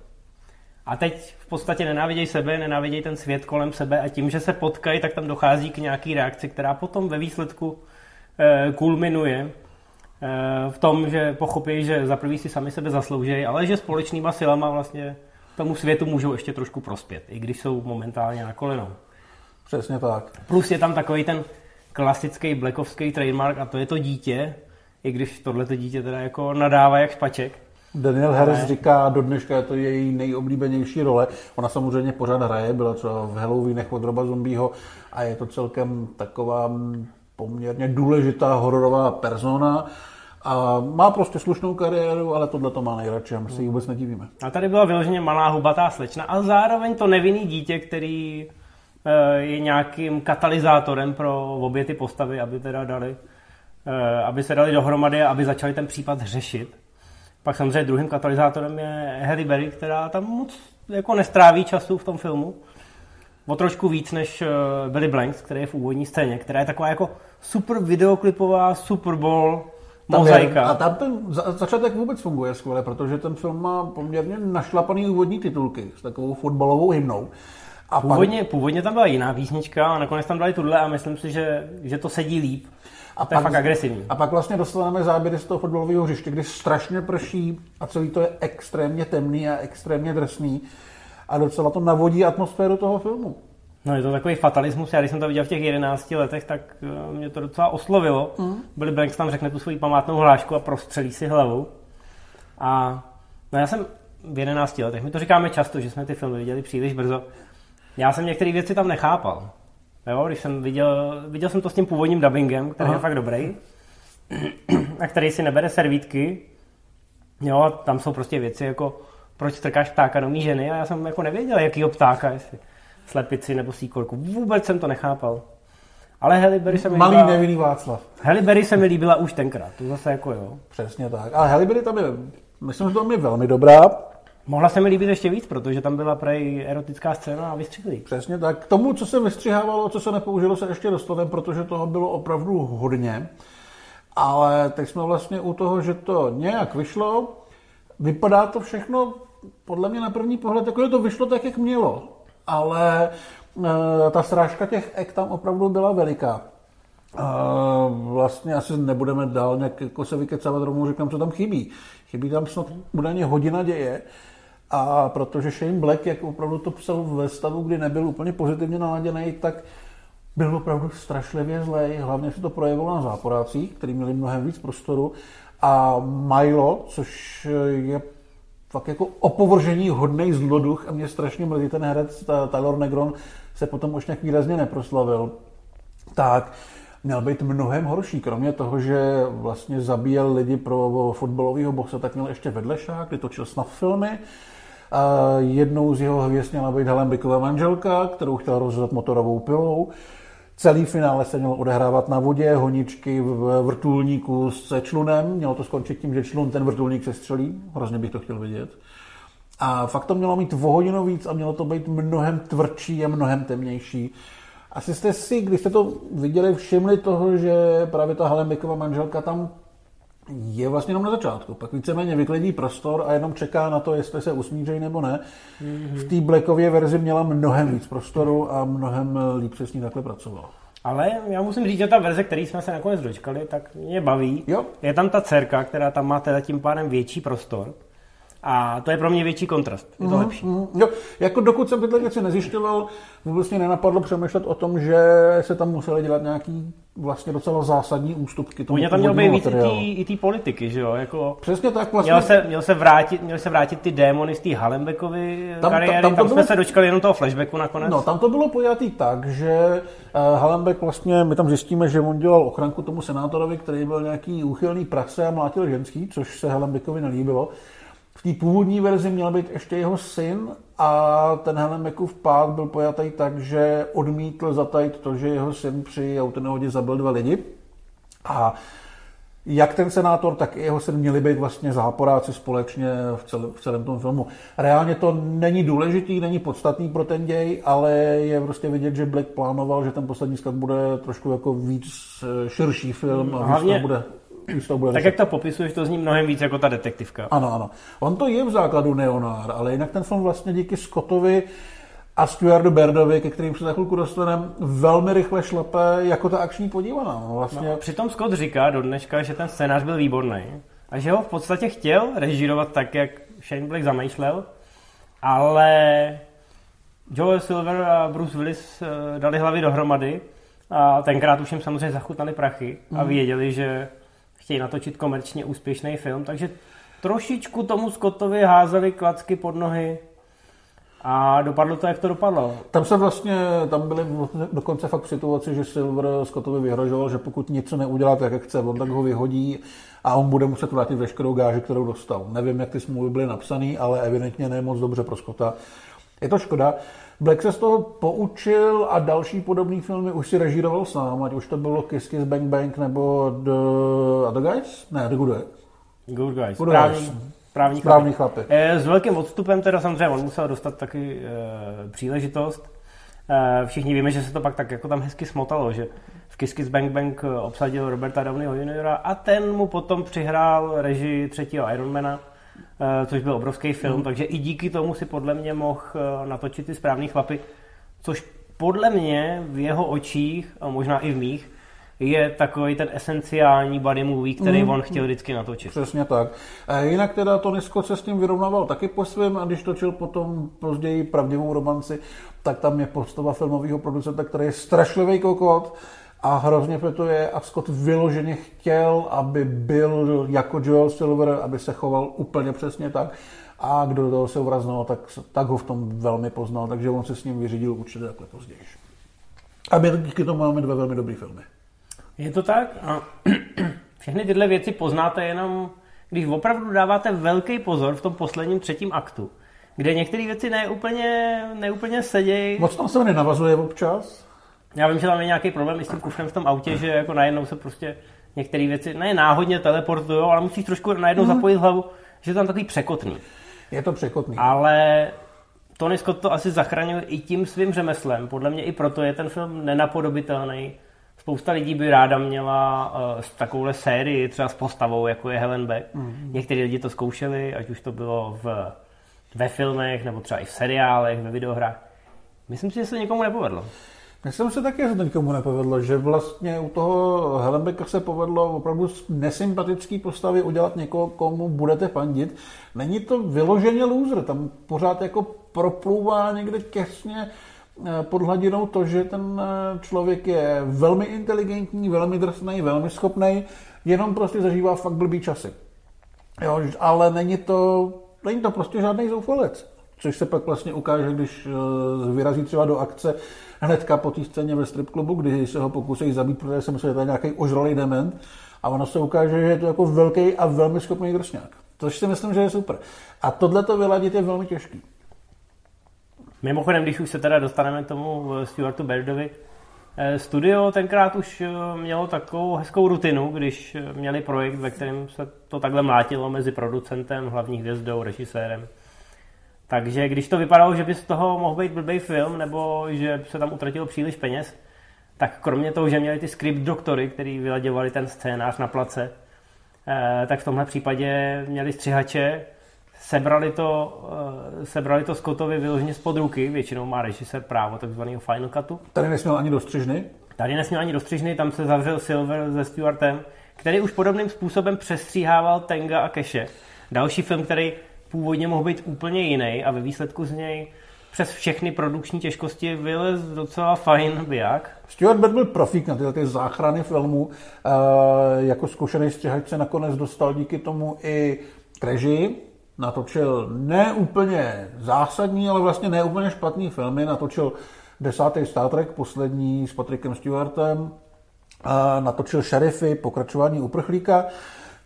A teď v podstatě nenávidějí sebe, nenávidějí ten svět kolem sebe a tím, že se potkají, tak tam dochází k nějaký reakci, která potom ve výsledku eh, kulminuje eh, v tom, že pochopí, že za prvý si sami sebe zasloužejí, ale že společnýma silama vlastně tomu světu můžou ještě trošku prospět, i když jsou momentálně na kolenou. Přesně tak. Plus je tam takový ten klasický blackovský trademark a to je to dítě, i když tohleto dítě teda jako nadává jak špaček, Daniel Harris ne. říká, do dneška je to její nejoblíbenější role. Ona samozřejmě pořád hraje, byla třeba v Halloweenech od Roba Zombieho a je to celkem taková poměrně důležitá hororová persona. A má prostě slušnou kariéru, ale tohle to má nejradši, my si ji vůbec nedivíme. A tady byla vyloženě malá hubatá slečna a zároveň to nevinný dítě, který eh, je nějakým katalyzátorem pro obě ty postavy, aby teda dali, eh, aby se dali dohromady a aby začali ten případ řešit. Pak samozřejmě druhým katalyzátorem je Harry Berry, která tam moc jako nestráví času v tom filmu. O trošku víc než eh, Billy Blanks, který je v úvodní scéně, která je taková jako super videoklipová Super Bowl mozaika. a tam ten začátek vůbec funguje skvěle, protože ten film má poměrně našlapaný úvodní titulky s takovou fotbalovou hymnou. A původně, pak... původně tam byla jiná písnička a nakonec tam dali tuhle a myslím si, že, že to sedí líp. A to pak, je fakt agresivní. A pak vlastně dostaneme záběry z toho fotbalového hřiště, kdy strašně prší a celý to je extrémně temný a extrémně drsný a docela to navodí atmosféru toho filmu. No je to takový fatalismus, já když jsem to viděl v těch 11 letech, tak eh, mě to docela oslovilo. Mm. Billy Blanks tam řekne tu svoji památnou hlášku a prostřelí si hlavu. A no já jsem v 11 letech, my to říkáme často, že jsme ty filmy viděli příliš brzo. Já jsem některé věci tam nechápal. Jo, když jsem viděl, viděl jsem to s tím původním dubbingem, který Aha. je fakt dobrý, a který si nebere servítky. Jo, tam jsou prostě věci jako proč strkáš ptáka do mý ženy a já jsem jako nevěděl, jakýho ptáka, jestli slepici nebo síkorku. Vůbec jsem to nechápal. Ale Halle Berry se mi Malý líbila... nevinný Václav. Halle Berry se mi líbila už tenkrát, to zase jako jo. Přesně tak. A Halle Berry tam je, myslím, že tam je velmi dobrá. Mohla se mi líbit ještě víc, protože tam byla prej erotická scéna a vystřihli. Přesně tak. K tomu, co se vystřihávalo, co se nepoužilo, se ještě dostaneme, protože toho bylo opravdu hodně. Ale teď jsme vlastně u toho, že to nějak vyšlo. Vypadá to všechno podle mě na první pohled, jako to vyšlo tak, jak mělo. Ale e, ta srážka těch ek tam opravdu byla veliká. E, vlastně asi nebudeme dál nějak jako se vykecávat, rovnou říkám, co tam chybí. Chybí tam snad údajně hodina děje. A protože Shane Black, jak opravdu to psal ve stavu, kdy nebyl úplně pozitivně naladěný, tak byl opravdu strašlivě zlej. Hlavně se to projevilo na záporácích, který měli mnohem víc prostoru. A Milo, což je fakt jako opovržení hodnej zloduch a mě strašně mrzí ten herec Taylor Negron se potom už nějak výrazně neproslavil. Tak měl být mnohem horší. Kromě toho, že vlastně zabíjel lidi pro fotbalového boxe, tak měl ještě vedlešák, kdy točil snad filmy. A jednou z jeho hvězd měla být Helen Bicková manželka, kterou chtěl rozdat motorovou pilou. Celý finále se měl odehrávat na vodě, honičky v vrtulníku s člunem. Mělo to skončit tím, že člun ten vrtulník se střelí. Hrozně bych to chtěl vidět. A fakt to mělo mít o hodinu víc a mělo to být mnohem tvrdší a mnohem temnější. Asi jste si, když jste to viděli, všimli toho, že právě ta Halembeková manželka tam je vlastně jenom na začátku. Pak víceméně vyklidí prostor a jenom čeká na to, jestli se usmířejí nebo ne. Mm-hmm. V té Blackově verzi měla mnohem víc prostoru a mnohem líp se s ní takhle pracovalo. Ale já musím říct, že ta verze, který jsme se nakonec dočkali, tak mě baví. Jo. Je tam ta dcerka, která tam má teda tím pádem větší prostor. A to je pro mě větší kontrast. Je to mm, lepší. Mm, jo, jako dokud jsem tyhle věci nezjišťoval, vůbec mě nenapadlo přemýšlet o tom, že se tam museli dělat nějaký vlastně docela zásadní ústupky tomu Oni tam měl být víc i té politiky, že jo? Jako Přesně tak vlastně. Měl se, měl se, vrátit, měl se vrátit ty démony z té Halenbeckovy tam, kariéry, tam, tam, tam jsme bylo... se dočkali jenom toho flashbacku nakonec. No, tam to bylo pojatý tak, že uh, Halenbeck vlastně, my tam zjistíme, že on dělal ochranku tomu senátorovi, který byl nějaký úchylný praxe a mlátil ženský, což se Halenbeckovi nelíbilo. V té původní verzi měl být ještě jeho syn a ten Helemekův pád byl pojatý tak, že odmítl zatajit to, že jeho syn při autonehodě zabil dva lidi. A jak ten senátor, tak i jeho syn měli být vlastně záporáci společně v, celém, v celém tom filmu. Reálně to není důležitý, není podstatný pro ten děj, ale je prostě vidět, že Black plánoval, že ten poslední skat bude trošku jako víc eh, širší film a víc to bude už to bude tak jak to popisuješ, to zní mnohem víc jako ta detektivka. Ano, ano. On to je v základu neonár, ale jinak ten film vlastně díky Scottovi a Stuartu Berdovi, ke kterým se za chvilku dostaneme, velmi rychle šlape jako ta akční podívaná. No, vlastně... No, přitom Scott říká do dneška, že ten scénář byl výborný a že ho v podstatě chtěl režírovat tak, jak Shane Black zamýšlel, ale Joel Silver a Bruce Willis eh, dali hlavy dohromady a tenkrát už jim samozřejmě zachutnali prachy a mhm. věděli, že chtějí natočit komerčně úspěšný film, takže trošičku tomu Scottovi házeli klacky pod nohy a dopadlo to, jak to dopadlo. Tam se vlastně, tam byly dokonce fakt v situaci, že Silver Scottovi vyhrožoval, že pokud něco neudělá tak, jak chce, on tak ho vyhodí a on bude muset vrátit veškerou gáži, kterou dostal. Nevím, jak ty smlouvy byly napsané, ale evidentně ne moc dobře pro Scotta. Je to škoda. Black se z toho poučil a další podobné filmy už si režíroval sám, ať už to bylo Kiss Kiss Bang Bang nebo The Other Guys? Ne, The Good Guys. Good Guys. Good Právní, guys. Právní, Právní chlapy. chlapy. E, s velkým odstupem teda samozřejmě on musel dostat taky e, příležitost. E, všichni víme, že se to pak tak jako tam hezky smotalo, že v Kiss Kiss Bang Bang obsadil Roberta Downeyho juniora a ten mu potom přihrál režii třetího Ironmana Eh, což byl obrovský film, mm. takže i díky tomu si podle mě mohl eh, natočit ty správný chlapy, což podle mě v jeho očích, a možná i v mých, je takový ten esenciální body movie, který mm. on chtěl vždycky natočit. Přesně tak. A jinak teda Tony Scott se s tím vyrovnával taky po svém a když točil potom později pravdivou romanci, tak tam je postava filmového producenta, který je strašlivý kokot a hrozně petuje a Scott vyloženě chtěl, aby byl jako Joel Silver, aby se choval úplně přesně tak a kdo do toho se uvraznul, tak, tak ho v tom velmi poznal, takže on se s ním vyřídil určitě takhle později. A my díky tomu máme dva velmi dobré filmy. Je to tak? A všechny tyhle věci poznáte jenom, když opravdu dáváte velký pozor v tom posledním třetím aktu, kde některé věci neúplně, neúplně sedějí. Moc tam se nenavazuje občas? Já vím, že tam je nějaký problém i s tím kufrem v tom autě, že jako najednou se prostě některé věci ne náhodně teleportují, ale musíš trošku najednou hmm. zapojit hlavu, že je tam takový překotný. Je to překotný. Ale Tony Scott to asi zachránil i tím svým řemeslem. Podle mě i proto je ten film nenapodobitelný. Spousta lidí by ráda měla uh, takovouhle sérii, třeba s postavou, jako je Helen Beck. Mm. Někteří lidi to zkoušeli, ať už to bylo v, ve filmech, nebo třeba i v seriálech, ve videohrách. Myslím si, že se někomu nepovedlo. Myslím si taky, že to nikomu nepovedlo, že vlastně u toho Helenbecka se povedlo opravdu nesympatický postavy udělat někoho, komu budete fandit. Není to vyloženě loser, tam pořád jako proplůvá někde těsně eh, pod hladinou to, že ten eh, člověk je velmi inteligentní, velmi drsný, velmi schopný, jenom prostě zažívá fakt blbý časy. Jo, ale není to, není to prostě žádný zoufalec. Což se pak vlastně ukáže, když eh, vyrazí třeba do akce hnedka po té scéně ve strip klubu, kdy se ho pokusí zabít, protože jsem myslel, že to je nějaký ožralý dement. A ono se ukáže, že je to jako velký a velmi schopný drsňák. Což si myslím, že je super. A tohle to vyladit je velmi těžký. Mimochodem, když už se teda dostaneme k tomu eh, Stuartu Birdovi, eh, studio tenkrát už mělo takovou hezkou rutinu, když měli projekt, ve kterém se to takhle mlátilo mezi producentem, hlavní hvězdou, režisérem takže když to vypadalo, že by z toho mohl být blbý film, nebo že se tam utratilo příliš peněz, tak kromě toho, že měli ty script doktory, který vyladěvali ten scénář na place, eh, tak v tomhle případě měli střihače, sebrali to, eh, sebrali to Scottovi vyloženě spod ruky, většinou má režisér právo takzvaného final cutu. Tady nesměl ani do střižny? Tady nesměl ani do střižny, tam se zavřel Silver se Stuartem, který už podobným způsobem přestříhával Tenga a Keše. Další film, který původně mohl být úplně jiný a ve výsledku z něj přes všechny produkční těžkosti vylez docela fajn biják. Stuart Bird byl profík na tyhle ty záchrany filmů. E, jako zkušený střihač se nakonec dostal díky tomu i k režii. Natočil ne úplně zásadní, ale vlastně ne úplně špatný filmy. Natočil desátý Star Trek, poslední s Patrickem Stewartem. E, natočil Šerify, pokračování uprchlíka.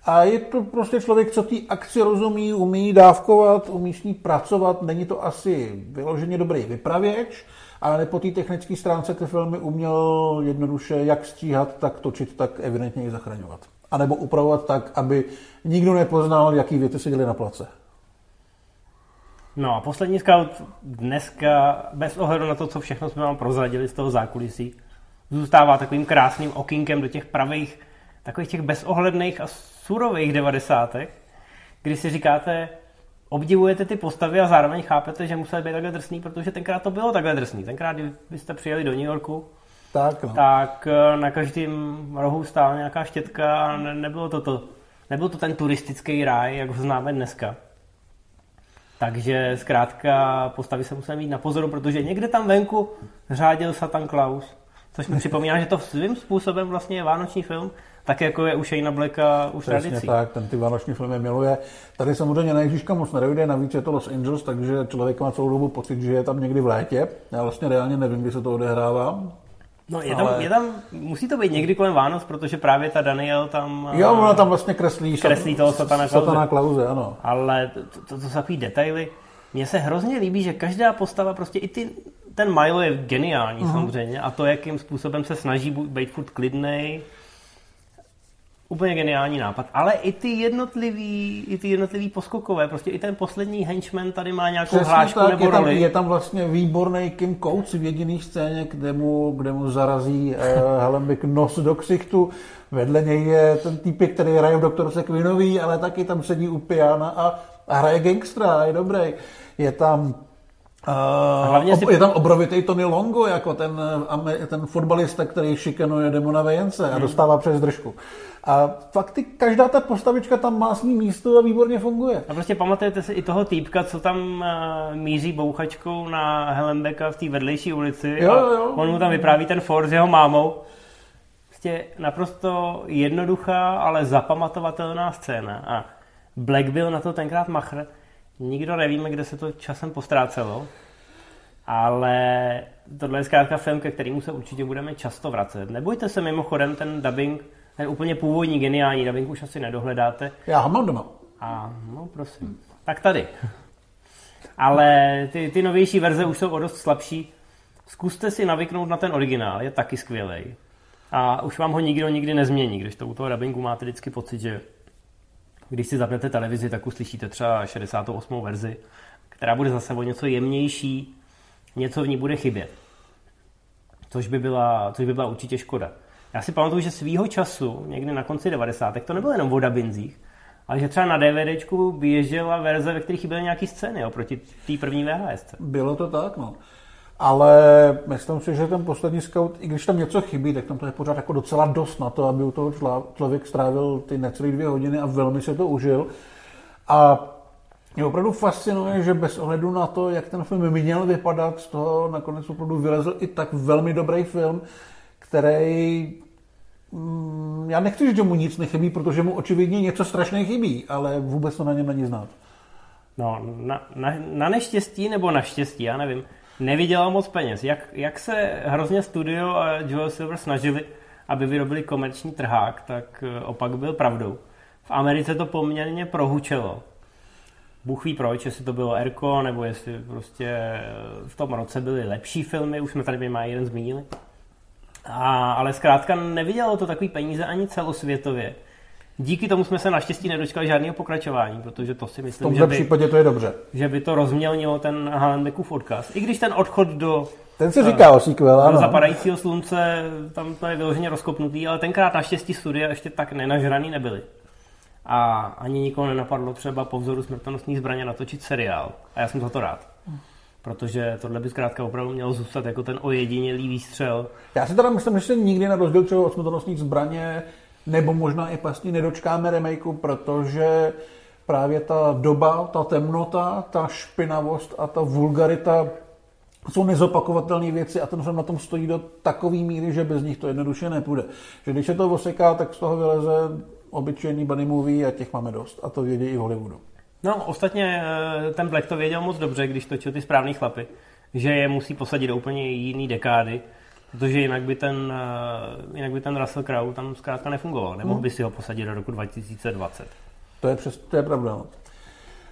A je to prostě člověk, co té akci rozumí, umí dávkovat, umí s ní pracovat. Není to asi vyloženě dobrý vypravěč, ale po té technické stránce ty filmy uměl jednoduše jak stříhat, tak točit, tak evidentně i zachraňovat. A nebo upravovat tak, aby nikdo nepoznal, jaký věty se děly na place. No a poslední scout dneska, bez ohledu na to, co všechno jsme vám prozradili z toho zákulisí, zůstává takovým krásným okýnkem do těch pravých, takových těch bezohledných a surových devadesátek, kdy si říkáte, obdivujete ty postavy a zároveň chápete, že museli být takhle drsný, protože tenkrát to bylo takhle drsný. Tenkrát, když byste přijeli do New Yorku, tak, no. tak eh, na každém rohu stála nějaká štětka a ne, nebylo to to. Nebyl to ten turistický ráj, jak ho známe dneska. Takže zkrátka postavy se museli mít na pozoru, protože někde tam venku řádil Satan Klaus. Což mi připomíná, že to svým způsobem vlastně je vánoční film, tak jako je u Shane Blacka už Přesně tradicí. tak, ten ty vánoční filmy miluje. Tady samozřejmě na Ježíška moc nedojde, navíc je to Los Angeles, takže člověk má celou dobu pocit, že je tam někdy v létě. Já vlastně reálně nevím, kdy se to odehrává. No je tam, ale... je tam, musí to být někdy kolem Vánoc, protože právě ta Daniel tam... Jo, ona tam vlastně kreslí, kreslí toho satana Klauze. Satana Klauze, ano. Ale to, to, to jsou takový detaily. Mně se hrozně líbí, že každá postava, prostě i ty, ten Milo je geniální uh-huh. samozřejmě a to, jakým způsobem se snaží být furt klidnej, Úplně geniální nápad. Ale i ty jednotlivý, i ty jednotlivý poskokové, prostě i ten poslední henchman tady má nějakou Přesně hlášku tak, nebo je tam, roli. Je tam vlastně výborný Kim Coates v jediný scéně, kde mu, kde mu zarazí uh, Helen nos do ksichtu. Vedle něj je ten týpek, který hraje v doktorce Quinový, ale taky tam sedí u piana a, a hraje gangstra, je dobrý. Je tam Uh, hlavně si... Je tam obrovitý Tony Longo, jako ten, ten fotbalista, který šikanuje Demona Vejence a hmm. dostává přes držku. A fakt ty, každá ta postavička tam má svý místo a výborně funguje. A prostě pamatujete si i toho týpka, co tam uh, míří bouchačkou na Helembeka v té vedlejší ulici. Jo, jo, jo. On mu tam vypráví ten for s jeho mámou. Prostě naprosto jednoduchá, ale zapamatovatelná scéna. A Black byl na to tenkrát machr. Nikdo nevíme, kde se to časem postrácelo. Ale tohle je zkrátka film, ke kterému se určitě budeme často vracet. Nebojte se mimochodem, ten dubbing ten úplně původní, geniální dubbing už asi nedohledáte. Já ho mám doma. A, no prosím. Tak tady. Ale ty, ty novější verze už jsou o dost slabší. Zkuste si navyknout na ten originál, je taky skvělý. A už vám ho nikdo nikdy nezmění, když to u toho dubbingu máte vždycky pocit, že když si zapnete televizi, tak uslyšíte třeba 68. verzi, která bude zase o něco jemnější, něco v ní bude chybět. Což by byla, což by byla určitě škoda. Já si pamatuju, že svýho času, někdy na konci 90. to nebylo jenom o binzích, ale že třeba na DVDčku běžela verze, ve kterých byly nějaký scény oproti té první VHS. Bylo to tak, no. Ale myslím si, že ten poslední scout, i když tam něco chybí, tak tam to je pořád jako docela dost na to, aby u toho člověk strávil ty necelé dvě hodiny a velmi se to užil. A mě opravdu fascinuje, že bez ohledu na to, jak ten film měl vypadat, z toho nakonec opravdu vylezl i tak velmi dobrý film, který mm, já nechci že mu nic nechybí, protože mu očividně něco strašně chybí, ale vůbec to na něm není znát. No, na, na, na neštěstí nebo na štěstí, já nevím, nevydělal moc peněz. Jak, jak se hrozně studio a Joel Silver snažili, aby vyrobili komerční trhák, tak eh, opak byl pravdou. V Americe to poměrně prohučelo. Bůh ví proč, jestli to bylo Erko, nebo jestli prostě eh, v tom roce byly lepší filmy, už jsme tady má jeden zmínili. A, ale zkrátka nevydělalo to takový peníze ani celosvětově. Díky tomu jsme se naštěstí nedočkali žádného pokračování, protože to si myslím, v tomhle že by, případě to je dobře. Že by to rozmělnilo ten Halenbeckův odkaz. I když ten odchod do ten se říká o sequel, ano. zapadajícího slunce, tam to je vyloženě rozkopnutý, ale tenkrát naštěstí studia ještě tak nenažraný nebyly. A ani nikoho nenapadlo třeba po vzoru smrtonosní zbraně natočit seriál. A já jsem za to rád protože tohle by zkrátka opravdu mělo zůstat jako ten ojedinělý výstřel. Já si teda myslím, že se nikdy na rozdíl třeba od smrtonosných zbraně nebo možná i pastí nedočkáme remakeu, protože právě ta doba, ta temnota, ta špinavost a ta vulgarita jsou nezopakovatelné věci a ten film na tom stojí do takové míry, že bez nich to jednoduše nepůjde. Že když se to oseká, tak z toho vyleze obyčejný bunny movie a těch máme dost. A to vědí i v Hollywoodu. No, ostatně eh, ten Black to věděl moc dobře, když točil ty správný chlapy, že je musí posadit do úplně jiný dekády, protože jinak by ten, eh, jinak by ten Russell Crowe tam zkrátka nefungoval. Nemohl hmm. by si ho posadit do roku 2020. To je, přes, to je pravda. No.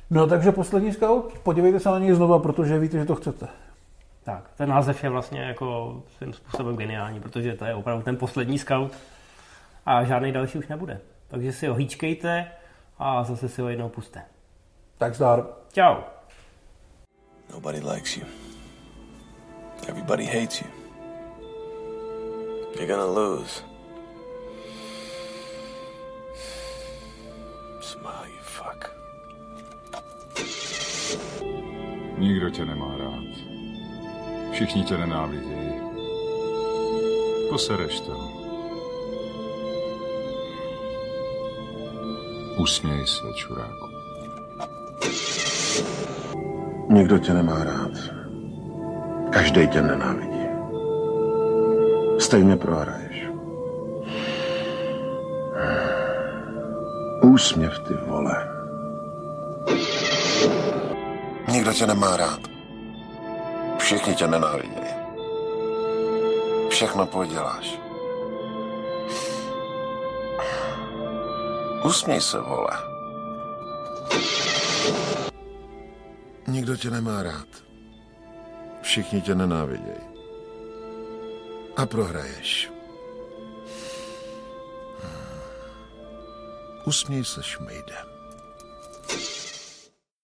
no takže poslední scout, podívejte se na něj znova, protože víte, že to chcete. Tak, ten název je vlastně jako svým způsobem geniální, protože to je opravdu ten poslední scout a žádný další už nebude. Takže si ho hýčkejte a zase si ho jednou puste. Tak zdar. Ciao. Nobody likes you. Everybody hates you. You're gonna lose. Smile, you fuck. Nikdo tě nemá rád. Všichni tě nenávidějí. Posereš to. Usměj se, čuráku. Nikdo tě nemá rád. Každý tě nenávidí. Stejně prohraješ. Úsměv, ty vole. Nikdo tě nemá rád. Všichni tě nenávidí. Všechno poděláš. Usměj se, vole. Nikdo tě nemá rád. Všichni tě nenávidějí. A prohraješ. Usměj se, šmejde.